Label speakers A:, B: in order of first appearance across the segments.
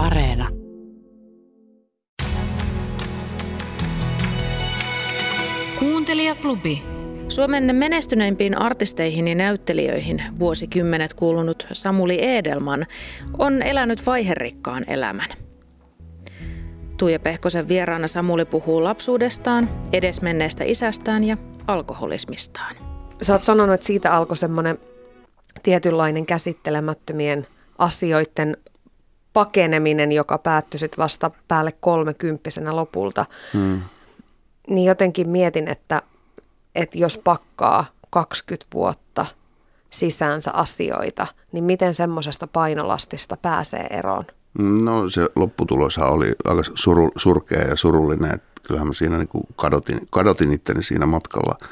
A: Areena. Kuuntelijaklubi. Suomen menestyneimpiin artisteihin ja näyttelijöihin vuosikymmenet kuulunut Samuli Edelman on elänyt vaiherikkaan elämän. Tuija Pehkosen vieraana Samuli puhuu lapsuudestaan, edesmenneestä isästään ja alkoholismistaan.
B: Sä oot sanonut, että siitä alkoi semmoinen tietynlainen käsittelemättömien asioiden pakeneminen, joka päättyi sit vasta päälle kolmekymppisenä lopulta. Hmm. Niin jotenkin mietin, että, että jos pakkaa 20 vuotta sisäänsä asioita, niin miten semmoisesta painolastista pääsee eroon?
C: No se lopputuloshan oli aika suru, surkea ja surullinen. Että kyllähän mä siinä niin kuin kadotin, kadotin itteni siinä matkalla,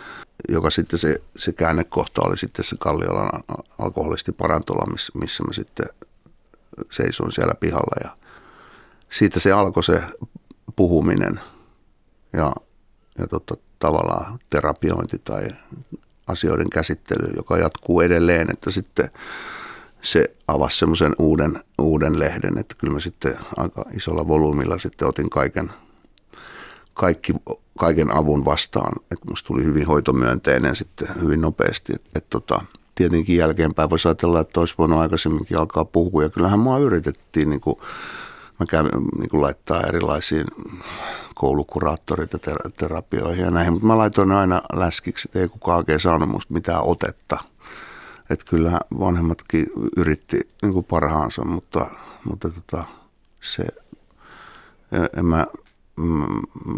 C: joka sitten se, se käännekohta oli sitten se Kalliolan alkoholisti parantola, missä, missä mä sitten seisoin siellä pihalla ja siitä se alkoi se puhuminen ja, ja tota, tavallaan terapiointi tai asioiden käsittely, joka jatkuu edelleen, että sitten se avasi semmoisen uuden, uuden lehden, että kyllä mä sitten aika isolla volyymilla sitten otin kaiken, kaikki, kaiken avun vastaan, että musta tuli hyvin hoitomyönteinen sitten hyvin nopeasti, että, että tota, tietenkin jälkeenpäin voisi ajatella, että olisi voinut aikaisemminkin alkaa puhua. Ja kyllähän mua yritettiin niin kuin, mä kävin, niin kuin laittaa erilaisiin koulukuraattorit ja terapioihin ja näihin, mutta mä laitoin aina läskiksi, että ei kukaan oikein saanut musta mitään otetta. Että kyllähän vanhemmatkin yritti niin kuin parhaansa, mutta, mutta tota, se, en mä,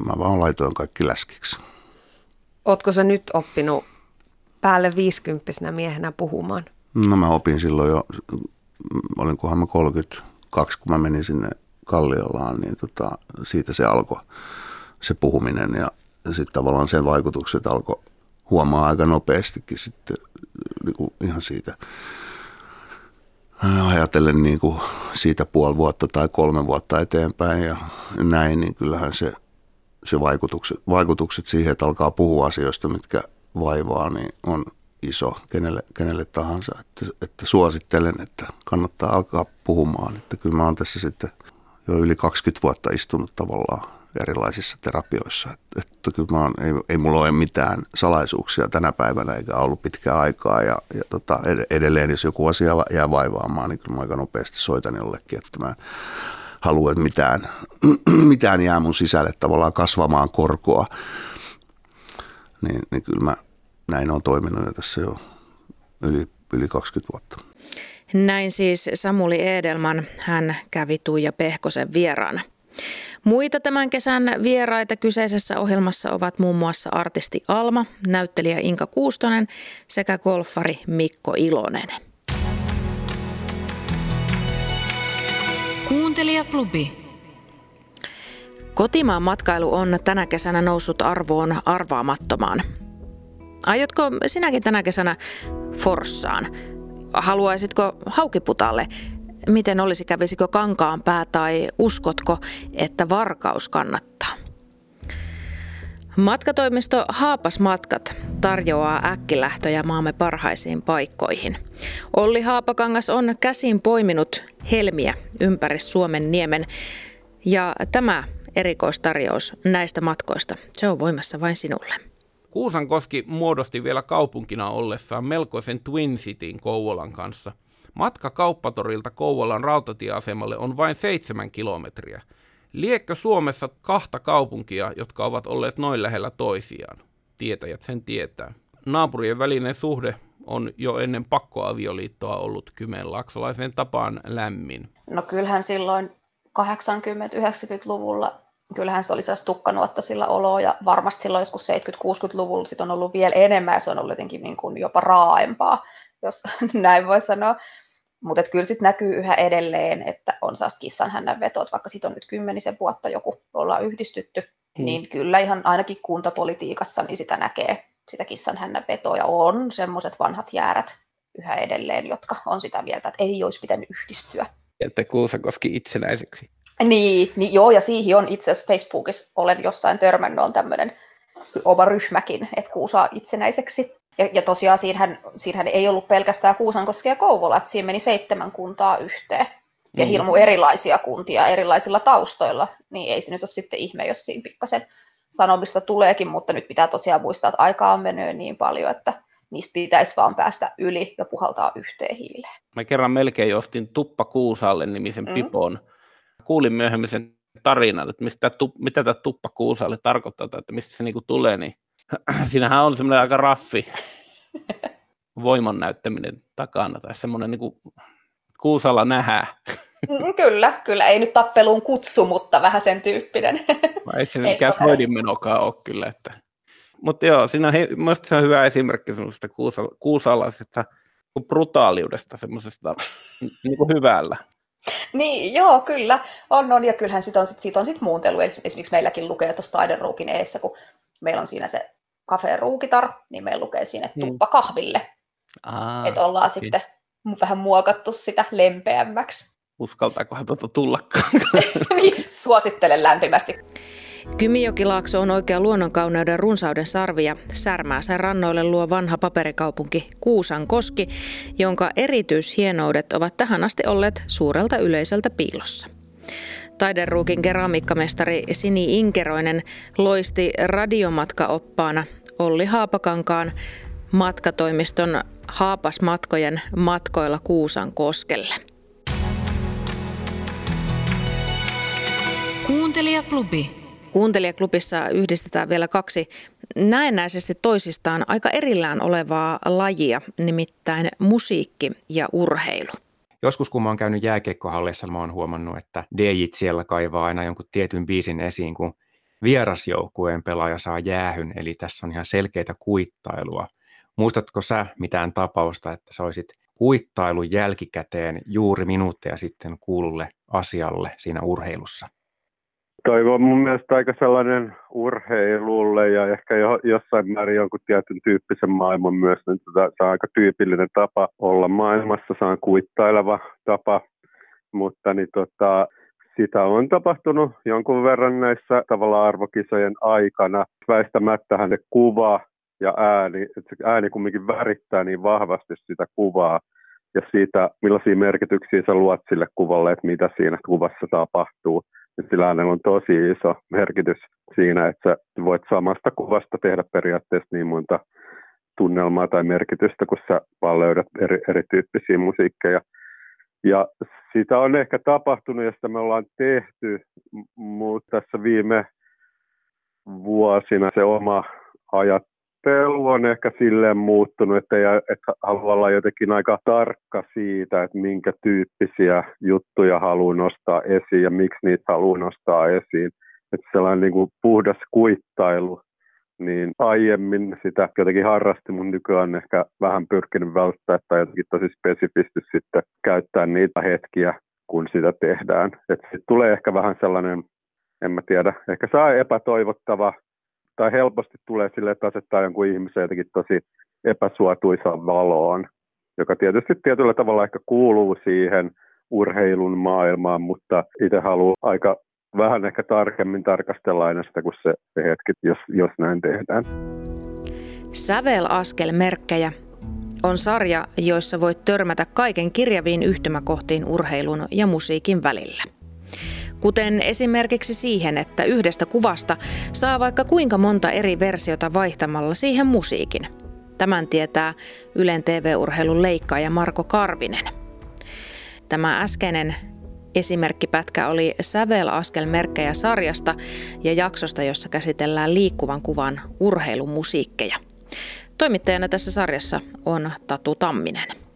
C: mä vaan laitoin kaikki läskiksi.
B: Ootko sä nyt oppinut päälle viisikymppisenä miehenä puhumaan?
C: No mä opin silloin jo, olinkohan mä 32, kun mä menin sinne Kalliolaan, niin tota, siitä se alkoi se puhuminen ja sitten tavallaan sen vaikutukset alkoi huomaa aika nopeastikin sitten niin kuin ihan siitä ajatellen niin kuin siitä puoli vuotta tai kolme vuotta eteenpäin ja näin, niin kyllähän se, se vaikutukset, vaikutukset siihen, että alkaa puhua asioista, mitkä vaivaa, niin on iso kenelle, kenelle tahansa. Että, että suosittelen, että kannattaa alkaa puhumaan. Että kyllä mä oon tässä sitten jo yli 20 vuotta istunut tavallaan erilaisissa terapioissa. Että, että kyllä mä oon, ei, ei mulla ole mitään salaisuuksia tänä päivänä eikä ollut pitkää aikaa. Ja, ja tota, edelleen, jos joku asia jää vaivaamaan, niin kyllä mä aika nopeasti soitan jollekin, että mä haluan, että mitään, mitään jää mun sisälle tavallaan kasvamaan korkoa niin, niin kyllä mä näin on toiminut jo tässä jo yli, yli 20 vuotta.
A: Näin siis Samuli Edelman, hän kävi Tuija Pehkosen vieraana. Muita tämän kesän vieraita kyseisessä ohjelmassa ovat muun muassa artisti Alma, näyttelijä Inka Kuustonen sekä golfari Mikko Ilonen. Kuuntelijaklubi. Kotimaan matkailu on tänä kesänä noussut arvoon arvaamattomaan. Aiotko sinäkin tänä kesänä Forssaan? Haluaisitko haukiputalle? Miten olisi, kävisikö kankaan pää tai uskotko, että varkaus kannattaa? Matkatoimisto Haapas Matkat tarjoaa äkkilähtöjä maamme parhaisiin paikkoihin. Olli Haapakangas on käsin poiminut helmiä ympäri Suomen niemen ja tämä erikoistarjous näistä matkoista. Se on voimassa vain sinulle.
D: Kuusankoski muodosti vielä kaupunkina ollessaan melkoisen Twin Cityn Kouvolan kanssa. Matka kauppatorilta Kouvolan rautatieasemalle on vain seitsemän kilometriä. Liekkö Suomessa kahta kaupunkia, jotka ovat olleet noin lähellä toisiaan? Tietäjät sen tietää. Naapurien välinen suhde on jo ennen pakkoavioliittoa ollut Kymenlaaksolaisen tapaan lämmin.
E: No kyllähän silloin 80-90-luvulla kyllähän se oli sellaista tukkanuotta sillä oloa, ja varmasti silloin joskus 70-60-luvulla sit on ollut vielä enemmän, ja se on ollut jotenkin niin kuin jopa raaempaa, jos näin voi sanoa. Mutta kyllä sitten näkyy yhä edelleen, että on saas kissan hännän vetot, vaikka siitä on nyt kymmenisen vuotta joku ollaan yhdistytty, hmm. niin kyllä ihan ainakin kuntapolitiikassa niin sitä näkee, sitä kissan hännän vetoa, ja on semmoiset vanhat jäärät yhä edelleen, jotka on sitä mieltä, että ei olisi pitänyt yhdistyä.
D: Että Kuusakoski itsenäiseksi.
E: Niin, niin joo, ja siihen on itse asiassa Facebookissa olen jossain törmännyt, on tämmöinen oma ryhmäkin, että Kuusaa itsenäiseksi. Ja, ja tosiaan siinähän, siinähän ei ollut pelkästään Kuusankoski ja Kouvola, että siinä meni seitsemän kuntaa yhteen. ja mm. hirmu erilaisia kuntia erilaisilla taustoilla, niin ei se nyt ole sitten ihme, jos siinä pikkasen sanomista tuleekin, mutta nyt pitää tosiaan muistaa, että aikaa on mennyt niin paljon, että niistä pitäisi vaan päästä yli ja puhaltaa yhteen hiileen.
D: Mä kerran melkein ostin Tuppa Kuusalle nimisen mm. pipon. Kuulin myöhemmin sen tarinan, että mistä, mitä tämä Tuppa Kuusalle tarkoittaa, että mistä se niinku tulee, niin siinähän on semmoinen aika raffi voiman näyttäminen takana, tai semmoinen niinku Kuusalla nähää.
E: Mm, kyllä, kyllä. Ei nyt tappeluun kutsu, mutta vähän sen tyyppinen.
D: Ei se mikään menokaan ole kyllä. Että. Mutta joo, siinä on, mielestäni se on hyvä esimerkki semmoisesta kuusala, kuusalaisesta brutaaliudesta, semmoisesta niin kuin hyvällä.
E: Niin, joo, kyllä. On, on, ja kyllähän sit on, sit, siitä on sit muuntelu. Esimerkiksi meilläkin lukee tuossa taideruukin eessä, kun meillä on siinä se kafe ruukitar, niin meillä lukee siinä, että tuppa kahville. Että ollaan kiitos. sitten vähän muokattu sitä lempeämmäksi.
D: Uskaltaakohan tuota tullakaan?
E: niin, suosittelen lämpimästi.
A: Kymijokilaakso on oikea luonnonkauneuden runsauden sarvi ja särmää sen rannoille luo vanha paperikaupunki Kuusankoski, jonka erityishienoudet ovat tähän asti olleet suurelta yleisöltä piilossa. Taideruukin keramiikkamestari Sini Inkeroinen loisti radiomatkaoppaana Olli Haapakankaan matkatoimiston Haapasmatkojen matkoilla Kuusan koskelle. Kuuntelijaklubi. Kuuntelijaklubissa yhdistetään vielä kaksi näennäisesti toisistaan aika erillään olevaa lajia, nimittäin musiikki ja urheilu.
F: Joskus kun mä oon käynyt jääkiekkohallissa, mä oon huomannut, että DJt siellä kaivaa aina jonkun tietyn biisin esiin, kun vierasjoukkueen pelaaja saa jäähyn, eli tässä on ihan selkeitä kuittailua – Muistatko sä mitään tapausta, että sä olisit kuittailun jälkikäteen juuri minuutteja sitten kuululle asialle siinä urheilussa?
G: Toi on mun mielestä aika sellainen urheilulle ja ehkä jo, jossain määrin jonkun tietyn tyyppisen maailman myös. Niin tota, se on aika tyypillinen tapa olla maailmassa, se on kuittaileva tapa, mutta niin tota, sitä on tapahtunut jonkun verran näissä tavallaan arvokisojen aikana. Väistämättähän se kuva ja ääni, että se ääni kumminkin värittää niin vahvasti sitä kuvaa ja siitä, millaisia merkityksiä sä luot sille kuvalle, että mitä siinä kuvassa tapahtuu. Sillä on tosi iso merkitys siinä, että sä voit samasta kuvasta tehdä periaatteessa niin monta tunnelmaa tai merkitystä, kun sä vaan löydät eri, erityyppisiä musiikkeja. Ja sitä on ehkä tapahtunut ja sitä me ollaan tehty, mutta tässä viime vuosina se oma ajat, ajattelu on ehkä silleen muuttunut, että, ei, että haluaa olla jotenkin aika tarkka siitä, että minkä tyyppisiä juttuja haluaa nostaa esiin ja miksi niitä haluaa nostaa esiin. Että sellainen niin kuin puhdas kuittailu, niin aiemmin sitä jotenkin harrasti, mutta nykyään ehkä vähän pyrkinyt välttää tai jotenkin tosi spesifisti sitten käyttää niitä hetkiä, kun sitä tehdään. Että sitten tulee ehkä vähän sellainen, en mä tiedä, ehkä saa epätoivottava tai helposti tulee sille, että asettaa jonkun ihmisen jotenkin tosi epäsuotuisaan valoon, joka tietysti tietyllä tavalla ehkä kuuluu siihen urheilun maailmaan, mutta itse haluan aika vähän ehkä tarkemmin tarkastella aina sitä kuin se, hetki, jos, jos näin tehdään.
A: Sävelaskelmerkkejä on sarja, joissa voit törmätä kaiken kirjaviin yhtymäkohtiin urheilun ja musiikin välillä kuten esimerkiksi siihen, että yhdestä kuvasta saa vaikka kuinka monta eri versiota vaihtamalla siihen musiikin. Tämän tietää Ylen TV-urheilun leikkaaja Marko Karvinen. Tämä äskeinen esimerkkipätkä oli sävelaskelmerkkejä sarjasta ja jaksosta, jossa käsitellään liikkuvan kuvan urheilumusiikkeja. Toimittajana tässä sarjassa on Tatu Tamminen.